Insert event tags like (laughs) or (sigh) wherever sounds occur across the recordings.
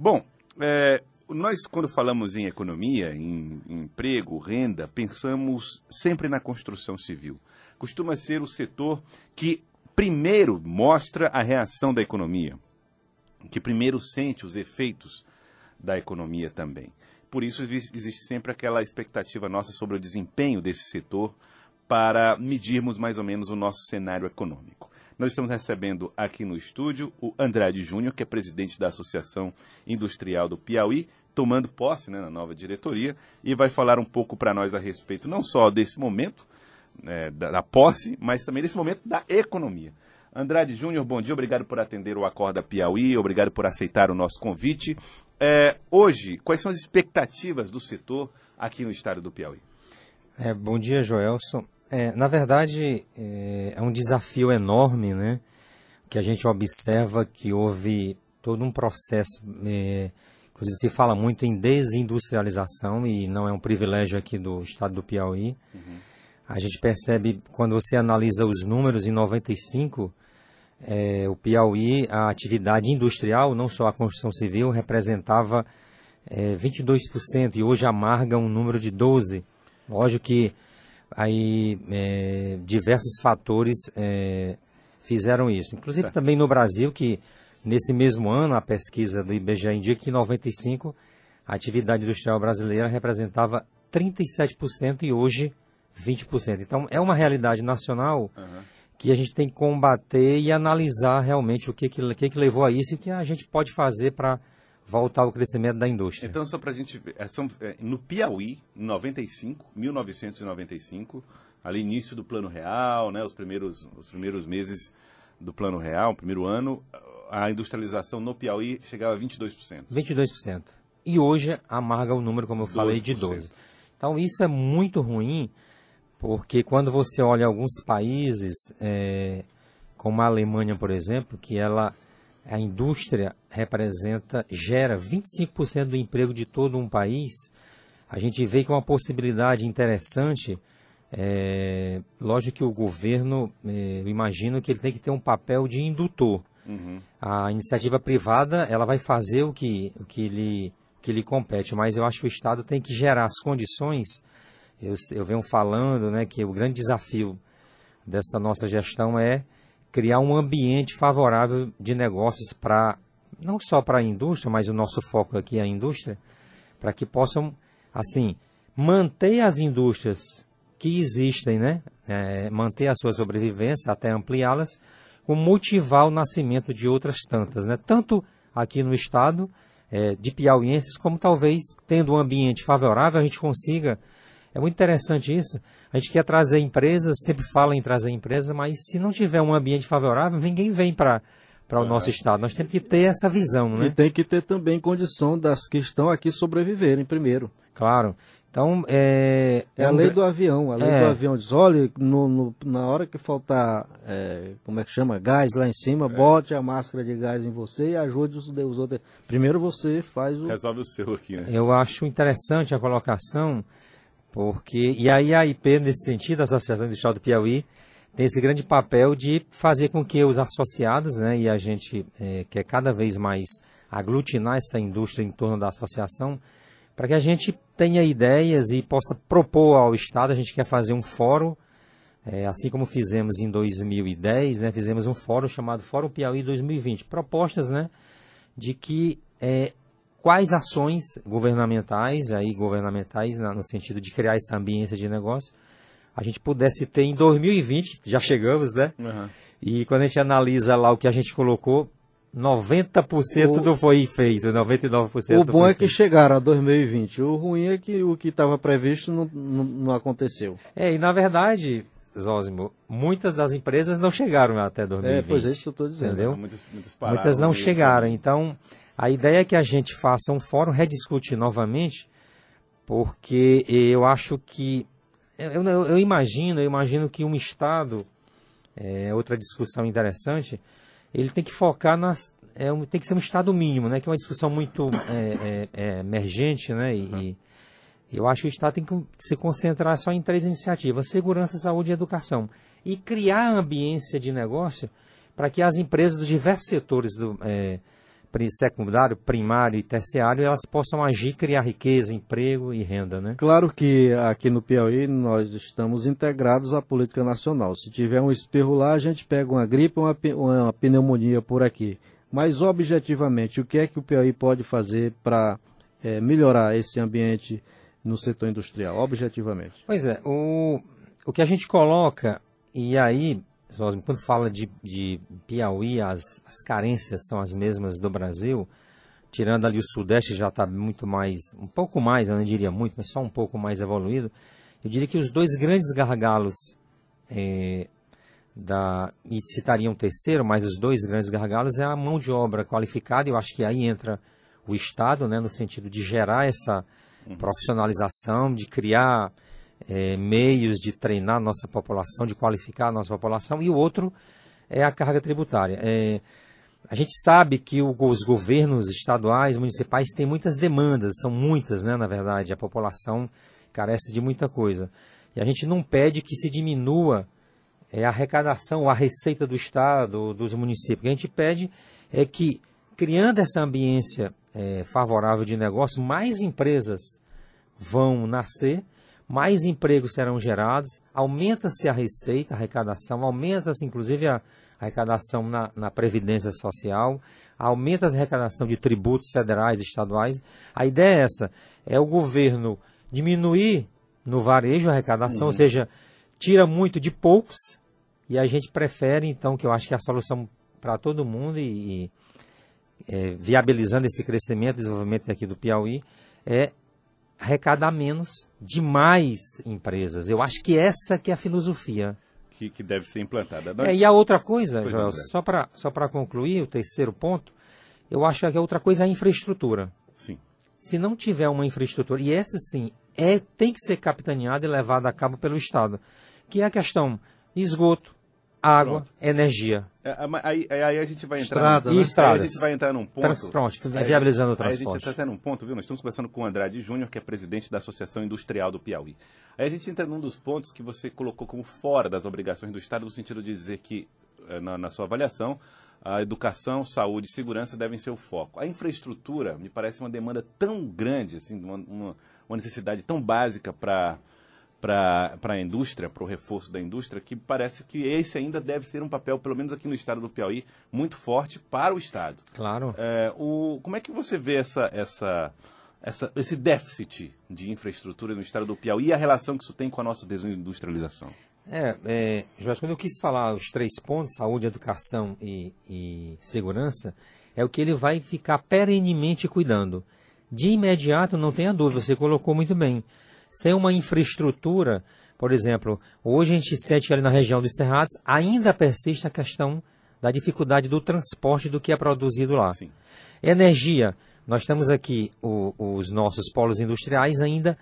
Bom, é, nós quando falamos em economia, em, em emprego, renda, pensamos sempre na construção civil. Costuma ser o setor que primeiro mostra a reação da economia, que primeiro sente os efeitos da economia também. Por isso existe sempre aquela expectativa nossa sobre o desempenho desse setor para medirmos mais ou menos o nosso cenário econômico. Nós estamos recebendo aqui no estúdio o Andrade Júnior, que é presidente da Associação Industrial do Piauí, tomando posse né, na nova diretoria, e vai falar um pouco para nós a respeito não só desse momento, é, da, da, posse, mas também desse momento da economia. Andrade Júnior, bom dia, obrigado por atender o Acorda Piauí, obrigado por aceitar o nosso convite. É, hoje, quais são as expectativas do setor aqui no estado do Piauí? É, bom dia, Joelson. É, na verdade, é, é, um desafio enorme, né? Que a gente observa que houve todo um processo, é, inclusive se fala muito em desindustrialização e não é um privilégio aqui do estado do Piauí. Uhum. A gente percebe, quando você analisa os números, em 95, é, o Piauí, a atividade industrial, não só a construção civil, representava é, 22% e hoje amarga um número de 12%. Lógico que aí é, diversos fatores é, fizeram isso. Inclusive também no Brasil, que nesse mesmo ano a pesquisa do IBGE indica que em 95 a atividade industrial brasileira representava 37% e hoje 20%. Então é uma realidade nacional uhum. que a gente tem que combater e analisar realmente o que, que, que, que levou a isso e o que a gente pode fazer para voltar ao crescimento da indústria. Então, só para a gente ver, é, são, é, no Piauí, em 95, 1995, ali início do Plano Real, né, os, primeiros, os primeiros meses do Plano Real, primeiro ano, a industrialização no Piauí chegava a 22%. 22%. E hoje amarga o número, como eu falei, de 12%. Então, isso é muito ruim, porque quando você olha alguns países, é, como a Alemanha, por exemplo, que ela a indústria representa, gera 25% do emprego de todo um país, a gente vê que é uma possibilidade interessante. É, lógico que o governo, é, eu imagino que ele tem que ter um papel de indutor. Uhum. A iniciativa privada, ela vai fazer o que, o que, lhe, que lhe compete, mas eu acho que o Estado tem que gerar as condições. Eu, eu venho falando né, que o grande desafio dessa nossa gestão é criar um ambiente favorável de negócios para não só para a indústria, mas o nosso foco aqui é a indústria, para que possam assim manter as indústrias que existem, né? É, manter a sua sobrevivência até ampliá-las, com motivar o nascimento de outras tantas, né? Tanto aqui no estado é, de piauienses, como talvez tendo um ambiente favorável a gente consiga é muito interessante isso. A gente quer trazer empresas, sempre fala em trazer empresas, mas se não tiver um ambiente favorável, ninguém vem para para o é. nosso estado. Nós temos que ter essa visão, né? E tem que ter também condição das que estão aqui sobreviverem primeiro. Claro. Então, é... É, a lei do avião. A lei é. do avião diz, olha, no, no, na hora que faltar, é, como é que chama, gás lá em cima, é. bote a máscara de gás em você e ajude os, os outros. Primeiro você faz o... Resolve o seu aqui, né? Eu acho interessante a colocação porque, e aí a IP, nesse sentido, a Associação Industrial do Piauí, tem esse grande papel de fazer com que os associados, né, e a gente é, quer cada vez mais aglutinar essa indústria em torno da associação, para que a gente tenha ideias e possa propor ao Estado, a gente quer fazer um fórum, é, assim como fizemos em 2010, né, fizemos um fórum chamado Fórum Piauí 2020, propostas né, de que é, quais ações governamentais, aí governamentais no sentido de criar essa ambiência de negócio, a gente pudesse ter em 2020, já chegamos, né? Uhum. E quando a gente analisa lá o que a gente colocou, 90% o... não foi feito, 99% O bom é feito. que chegaram a 2020. O ruim é que o que estava previsto não, não, não, aconteceu. É, e na verdade, Zósimo, muitas das empresas não chegaram até 2020. É, pois é isso que eu estou dizendo. Entendeu? Muitas, muitas, muitas não chegaram. Então, a ideia é que a gente faça um fórum, rediscutir novamente, porque eu acho que. Eu, eu, imagino, eu imagino que um Estado, é, outra discussão interessante, ele tem que focar nas. É, tem que ser um Estado mínimo, né? Que é uma discussão muito é, é, é emergente, né? E, e eu acho que o Estado tem que se concentrar só em três iniciativas: segurança, saúde e educação. E criar a ambiência de negócio para que as empresas dos diversos setores do, é, secundário, primário e terciário, elas possam agir, criar riqueza, emprego e renda, né? Claro que aqui no Piauí nós estamos integrados à política nacional. Se tiver um espirro lá, a gente pega uma gripe ou uma, uma pneumonia por aqui. Mas objetivamente, o que é que o Piauí pode fazer para é, melhorar esse ambiente no setor industrial, objetivamente? Pois é, o, o que a gente coloca, e aí quando fala de, de Piauí, as, as carências são as mesmas do Brasil, tirando ali o Sudeste já está muito mais, um pouco mais, eu não diria muito, mas só um pouco mais evoluído. Eu diria que os dois grandes gargalos, é, da, e citaria um terceiro, mas os dois grandes gargalos é a mão de obra qualificada, eu acho que aí entra o Estado, né, no sentido de gerar essa uhum. profissionalização, de criar é, meios de treinar nossa população, de qualificar a nossa população, e o outro é a carga tributária. É, a gente sabe que o, os governos estaduais, municipais têm muitas demandas, são muitas, né, na verdade, a população carece de muita coisa. E a gente não pede que se diminua é, a arrecadação, a receita do Estado, dos municípios. O que a gente pede é que, criando essa ambiência é, favorável de negócio, mais empresas vão nascer mais empregos serão gerados, aumenta-se a receita, a arrecadação, aumenta-se inclusive a arrecadação na, na Previdência Social, aumenta-se a arrecadação de tributos federais e estaduais. A ideia é essa, é o governo diminuir no varejo a arrecadação, uhum. ou seja, tira muito de poucos, e a gente prefere, então, que eu acho que é a solução para todo mundo e, e é, viabilizando esse crescimento e desenvolvimento aqui do Piauí, é arrecadar menos de mais empresas. Eu acho que essa que é a filosofia. Que, que deve ser implantada. É, e a outra coisa, Joel, só para só concluir o terceiro ponto, eu acho que a outra coisa é a infraestrutura. Sim. Se não tiver uma infraestrutura, e essa sim é, tem que ser capitaneada e levada a cabo pelo Estado, que é a questão de esgoto, água, Pronto. energia. É, aí, aí, a gente vai entrar. Estrada, né? estradas. Aí a gente vai entrar num ponto. Transporte, viabilizando o transporte. Aí a gente está num ponto, viu? Nós estamos conversando com o Andrade Júnior, que é presidente da Associação Industrial do Piauí. Aí a gente entra num dos pontos que você colocou como fora das obrigações do Estado, no sentido de dizer que, eh, na, na sua avaliação, a educação, saúde e segurança devem ser o foco. A infraestrutura me parece uma demanda tão grande, assim, uma, uma, uma necessidade tão básica para para a indústria, para o reforço da indústria, que parece que esse ainda deve ser um papel, pelo menos aqui no estado do Piauí, muito forte para o Estado. Claro. É, o, como é que você vê essa, essa, essa, esse déficit de infraestrutura no estado do Piauí e a relação que isso tem com a nossa desindustrialização? É, é Jorge, quando eu quis falar os três pontos, saúde, educação e, e segurança, é o que ele vai ficar perenemente cuidando. De imediato, não tenha dúvida, você colocou muito bem sem uma infraestrutura, por exemplo, hoje a gente sente que ali na região dos Cerrados ainda persiste a questão da dificuldade do transporte do que é produzido lá. Sim. Energia, nós temos aqui o, os nossos polos industriais ainda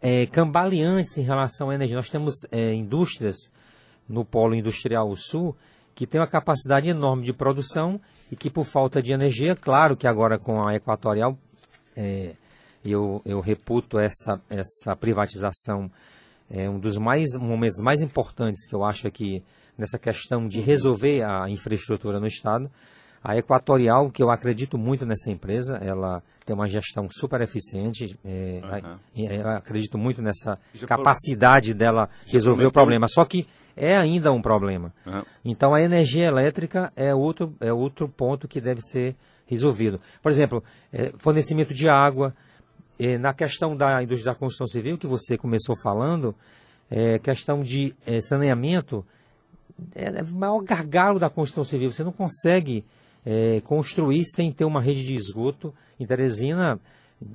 é, cambaleantes em relação à energia. Nós temos é, indústrias no polo industrial sul que tem uma capacidade enorme de produção e que por falta de energia, claro que agora com a Equatorial é, eu, eu reputo essa, essa privatização. É um dos mais momentos mais importantes que eu acho aqui nessa questão de resolver a infraestrutura no Estado. A Equatorial, que eu acredito muito nessa empresa, ela tem uma gestão super eficiente. É, uhum. Eu acredito muito nessa capacidade dela resolver o problema. Só que é ainda um problema. Uhum. Então a energia elétrica é outro, é outro ponto que deve ser resolvido. Por exemplo, é, fornecimento de água, é, na questão da indústria da construção civil, que você começou falando, é, questão de é, saneamento, é, é, o maior gargalo da construção civil. Você não consegue é, construir sem ter uma rede de esgoto. Em Teresina,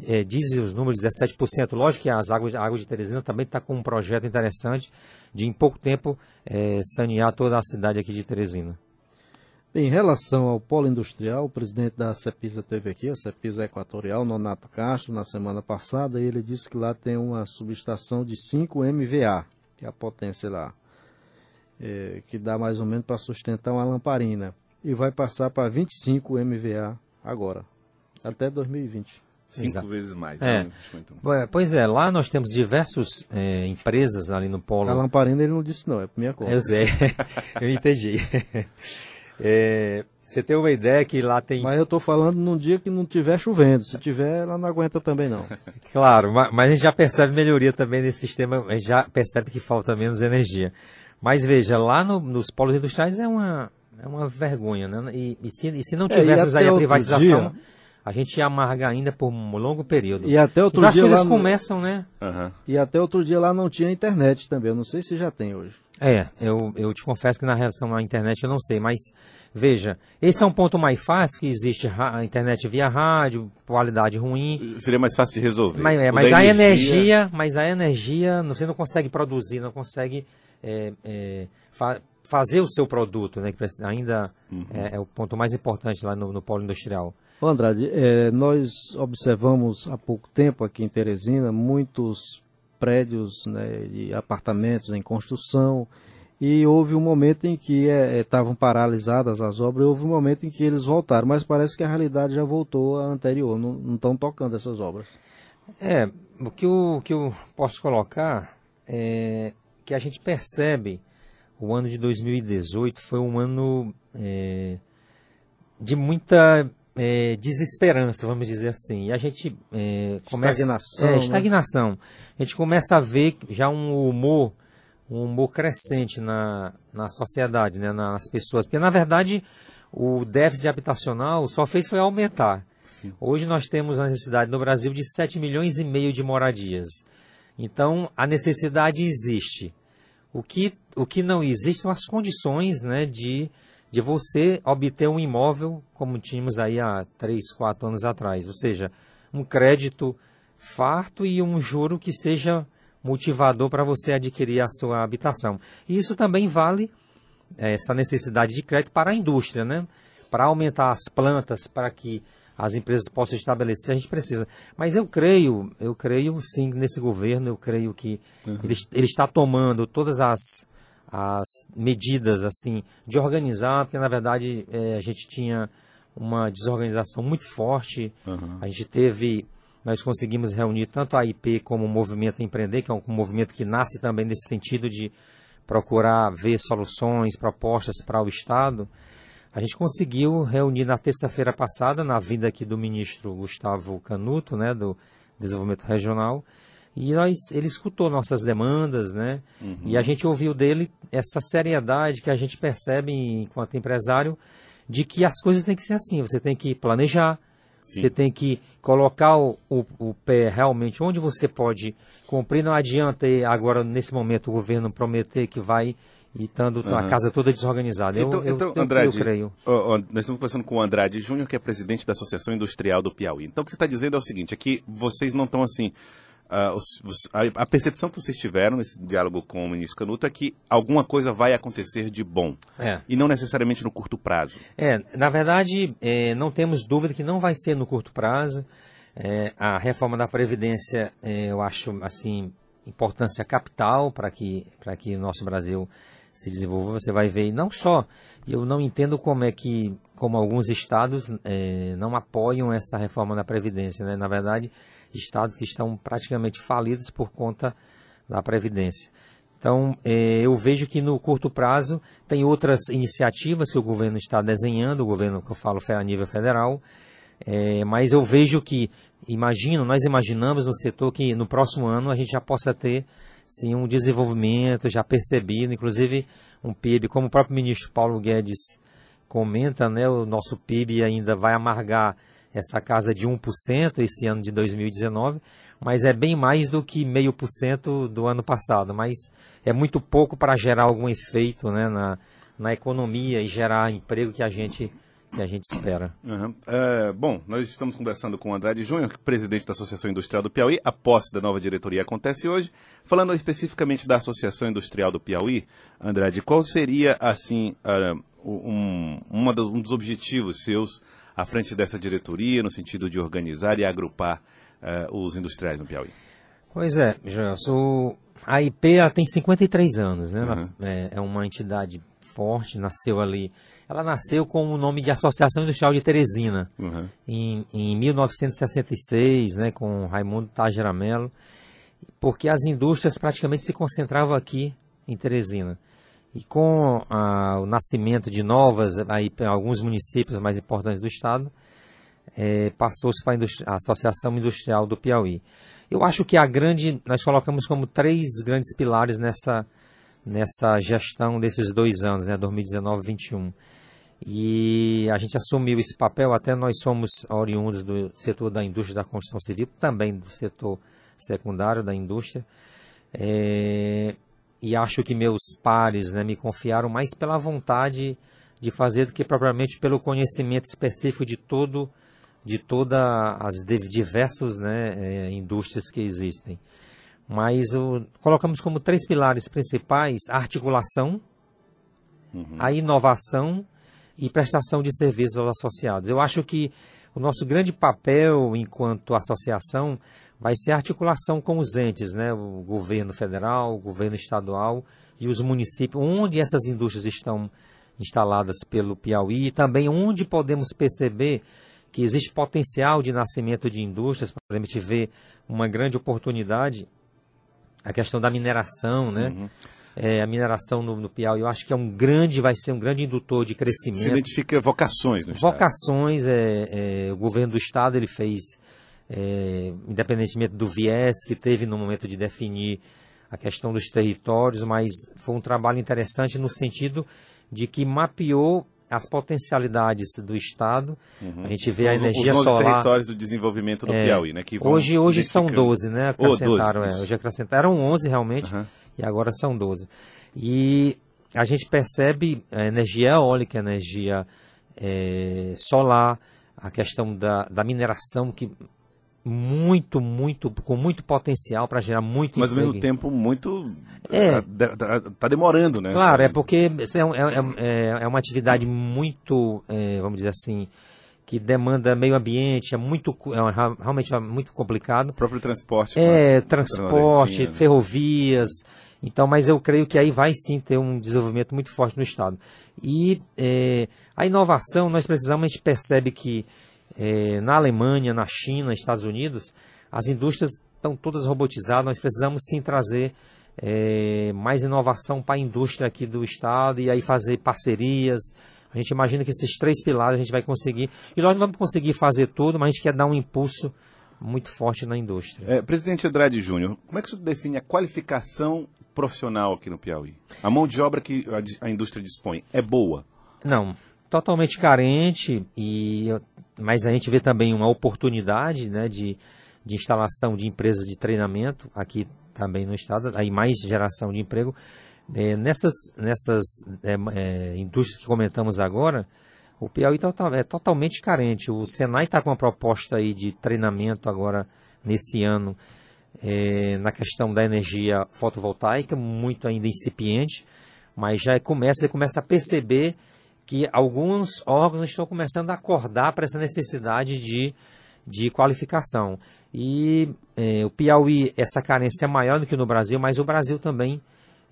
é, dizem os números 17%. Lógico que as águas, a água de Teresina também está com um projeto interessante de, em pouco tempo, é, sanear toda a cidade aqui de Teresina. Em relação ao polo industrial, o presidente da CEPISA teve aqui, a CEPISA Equatorial, Nonato Castro, na semana passada, e ele disse que lá tem uma subestação de 5 MVA, que é a potência lá, é, que dá mais ou menos para sustentar uma lamparina, e vai passar para 25 MVA agora, até 2020. Cinco Exato. vezes mais. É. Né? Pois é, lá nós temos diversas é, empresas ali no polo. A lamparina ele não disse não, é por minha conta. Eu (laughs) sei, eu entendi. É, você tem uma ideia que lá tem. Mas eu estou falando num dia que não tiver chovendo. Se tiver, ela não aguenta também não. (laughs) claro, mas, mas, a gente já percebe melhoria também nesse sistema, a gente já percebe que falta menos energia. Mas veja, lá no, nos polos industriais é uma, é uma vergonha, né? E, e, se, e se, não tivéssemos é, aí a privatização. Dia a gente amarga ainda por um longo período. E até outro e dia. As coisas no... começam, né? Uhum. E até outro dia lá não tinha internet também. Eu não sei se já tem hoje. É, eu, eu te confesso que na relação à internet eu não sei, mas veja, esse é um ponto mais fácil, que existe a internet via rádio, qualidade ruim. Seria mais fácil de resolver. Mas, é, mas a energia... energia... mas a energia, você não consegue produzir, não consegue é, é, fa fazer o seu produto, né? Que ainda uhum. é, é, o ponto mais importante lá no, no polo industrial. Andrade, é, nós observamos há pouco tempo aqui em Teresina muitos prédios né, de apartamentos em construção e houve um momento em que estavam é, é paralisadas as obras, houve um momento em que eles voltaram, mas parece que a realidade já voltou à anterior, não estão tocando essas obras. É, o que eu, que eu posso colocar é que a gente percebe o ano de 2018 foi um ano é, de muita é, desesperança, vamos dizer assim. E a gente é, começa. Estagnação. É, estagnação. Né? A gente começa a ver já um humor, um humor crescente na, na sociedade, né, nas pessoas. Porque, na verdade, o déficit habitacional só fez foi aumentar. Sim. Hoje nós temos a necessidade no Brasil de 7 milhões e meio de moradias. Então, a necessidade existe. O que, o que não existe são as condições né, de de você obter um imóvel como tínhamos aí há 3, 4 anos atrás. Ou seja, um crédito farto e um juro que seja motivador para você adquirir a sua habitação. E isso também vale é, essa necessidade de crédito para a indústria, né? Para aumentar as plantas, para que as empresas possam estabelecer, a gente precisa. Mas eu creio, eu creio sim nesse governo, eu creio que uhum. ele, ele está tomando todas as as medidas assim de organizar, porque na verdade é, a gente tinha uma desorganização muito forte. Uhum. A gente teve, nós conseguimos reunir tanto a IP como o Movimento Empreender, que é um, movimento que nasce também nesse sentido de procurar ver soluções, propostas para o Estado. A gente conseguiu reunir na terça-feira passada, na vinda aqui do ministro Gustavo Canuto, né, do Desenvolvimento Regional, e nós, ele escutou nossas demandas, né? Uhum. E a gente ouviu dele essa seriedade que a gente percebe enquanto empresário de que as coisas têm que ser assim. Você tem que planejar, Sim. você tem que colocar o, o, o, pé realmente onde você pode cumprir. Não adianta agora, nesse momento, o governo prometer que vai e estando uhum. a casa toda desorganizada. Então, eu, então eu, Andrade, eu creio. Ó, ó, nós estamos conversando com o Andrade Júnior, que é presidente da Associação Industrial do Piauí. Então, o que você está dizendo é o seguinte, é que vocês não estão assim Uh, os, os, a, a, percepção que vocês tiveram nesse diálogo com o ministro Canuto é que alguma coisa vai acontecer de bom. É. E não necessariamente no curto prazo. É, na verdade, é, não temos dúvida que não vai ser no curto prazo. É, a reforma da Previdência, é, eu acho, assim, importância capital para que, que o nosso Brasil se desenvolva. Você vai ver, e não só, eu não entendo como é que, como alguns estados é, não apoiam essa reforma da Previdência. Né? Na verdade, estados que estão praticamente falidos por conta da Previdência. Então, eh, eu vejo que no curto prazo tem outras iniciativas que o governo está desenhando, o governo que eu falo a nível federal, eh, mas eu vejo que, imagino, nós imaginamos no setor que no próximo ano a gente já possa ter sim, um desenvolvimento já percebido, inclusive um PIB, como o próprio ministro Paulo Guedes comenta, né, o nosso PIB ainda vai amargar essa casa de 1% esse ano de 2019, mas é bem mais do que meio por cento do ano passado, mas é muito pouco para gerar algum efeito né, na, na economia e gerar emprego que a gente que a gente espera. Uhum. É, bom, nós estamos conversando com o Andrade Júnior, presidente da Associação Industrial do Piauí. A posse da nova diretoria acontece hoje. Falando especificamente da Associação Industrial do Piauí, Andrade, qual seria, assim, uh, um, uma um dos objetivos seus à frente dessa diretoria, no sentido de organizar e agrupar uh, os industriais no Piauí? Pois é, Gelson. A IP ela tem 53 anos, né? Uhum. É, é, uma entidade forte, nasceu ali. Ela nasceu com o nome de Associação Industrial de Teresina, uhum. em, em 1966, né, com Raimundo Tageramelo, porque as indústrias praticamente se concentravam aqui em Teresina. E com ah, o nascimento de novas, aí, alguns municípios mais importantes do estado, é, passou-se para a Associação Industrial do Piauí. Eu acho que a grande, nós colocamos como três grandes pilares nessa, nessa gestão desses dois anos, né, 2019 e 2021. E a gente assumiu esse papel, até nós somos oriundos do setor da indústria da construção civil, também do setor secundário da indústria. É, e acho que meus pares né, me confiaram mais pela vontade de fazer do que propriamente pelo conhecimento específico de todo de todas as diversas né, é, indústrias que existem. Mas o, colocamos como três pilares principais a articulação, uhum. a inovação e prestação de serviços aos associados. Eu acho que o nosso grande papel enquanto associação vai ser a articulação com os entes, né? o governo federal, o governo estadual e os municípios, onde essas indústrias estão instaladas pelo Piauí, e também onde podemos perceber que existe potencial de nascimento de indústrias, para a gente ver uma grande oportunidade, a questão da mineração, né? Uhum é, a mineração no, no, Piauí, eu acho que é um grande, vai ser um grande indutor de crescimento. Você identifica vocações no Vocações, é, é, o governo do Estado ele fez, é, independentemente do viés que teve no momento de definir a questão dos territórios, mas foi um trabalho interessante no sentido de que mapeou as potencialidades do Estado. Uhum. A gente vê são a energia os solar. territórios do desenvolvimento do é, Piauí, né? hoje hoje são 12, né? Acrescentaram, oh, 12, é, hoje acrescentaram 11 realmente. Uhum e agora são 12. E a gente percebe a energia eólica, a energia é, solar, a questão da, da mineração que muito, muito, com muito potencial para gerar muito Mas ao mesmo tempo muito. É. Está tá demorando, né? Claro, é porque é, é, é, é uma atividade muito, é, vamos dizer assim, que demanda meio ambiente, é muito é realmente é muito complicado. O próprio transporte. É, né? transporte, né? ferrovias. Então, mas eu creio que aí vai sim ter um desenvolvimento muito forte no Estado. E é, a inovação, nós precisamos, a gente percebe que é, na Alemanha, na China, Estados Unidos, as indústrias estão todas robotizadas, nós precisamos sim trazer é, mais inovação para a indústria aqui do Estado e aí fazer parcerias. A gente imagina que esses três pilares a gente vai conseguir. E nós não vamos conseguir fazer tudo, mas a gente quer dar um impulso muito forte na indústria. É, presidente Andrade Júnior, como é que você define a qualificação profissional aqui no Piauí? A mão de obra que a, a indústria dispõe é boa? Não, totalmente carente, e, mas a gente vê também uma oportunidade né, de, de instalação de empresas de treinamento aqui também no estado, aí mais geração de emprego. É, nessas nessas é, é, indústrias que comentamos agora, o Piauí tá, tá, é totalmente carente. O Senai está com uma proposta aí de treinamento agora nesse ano é, na questão da energia fotovoltaica, muito ainda incipiente, mas já começa, começa a perceber que alguns órgãos estão começando a acordar para essa necessidade de, de qualificação. E é, o Piauí, essa carência é maior do que no Brasil, mas o Brasil também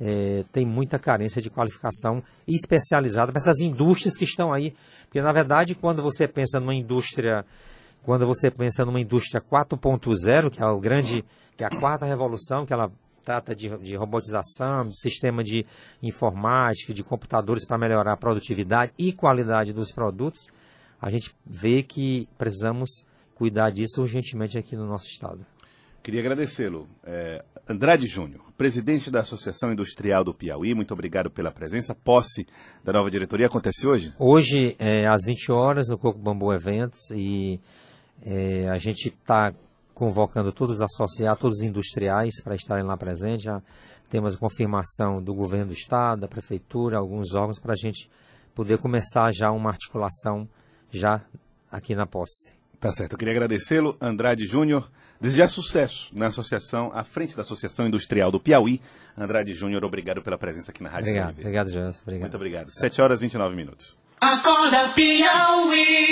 é, tem muita carência de qualificação especializada para essas indústrias que estão aí. Porque, na verdade, quando você pensa numa indústria, quando você pensa numa indústria 4.0, que é o grande que é a quarta revolução, que ela trata de, de robotização, de sistema de informática, de computadores para melhorar a produtividade e qualidade dos produtos, a gente vê que precisamos cuidar disso urgentemente aqui no nosso estado. Queria agradecê-lo. É, Andrade Júnior, presidente da Associação Industrial do Piauí, muito obrigado pela presença. Posse da nova diretoria acontece hoje? Hoje, é, às 20 horas, no Coco Bambu Eventos, e é, a gente está convocando todos os associados, todos os industriais para estarem lá presentes. Já temos a confirmação do governo do estado, da prefeitura, alguns órgãos para a gente poder começar já uma articulação já aqui na posse. Tá certo. Eu queria agradecê-lo, Andrade Júnior. Desejar sucesso na associação, à frente da Associação Industrial do Piauí. Andrade Júnior, obrigado pela presença aqui na Rádio Obrigado, obrigado, Jans. Obrigado. Muito obrigado. 7 horas e 29 minutos. Acorda Piauí.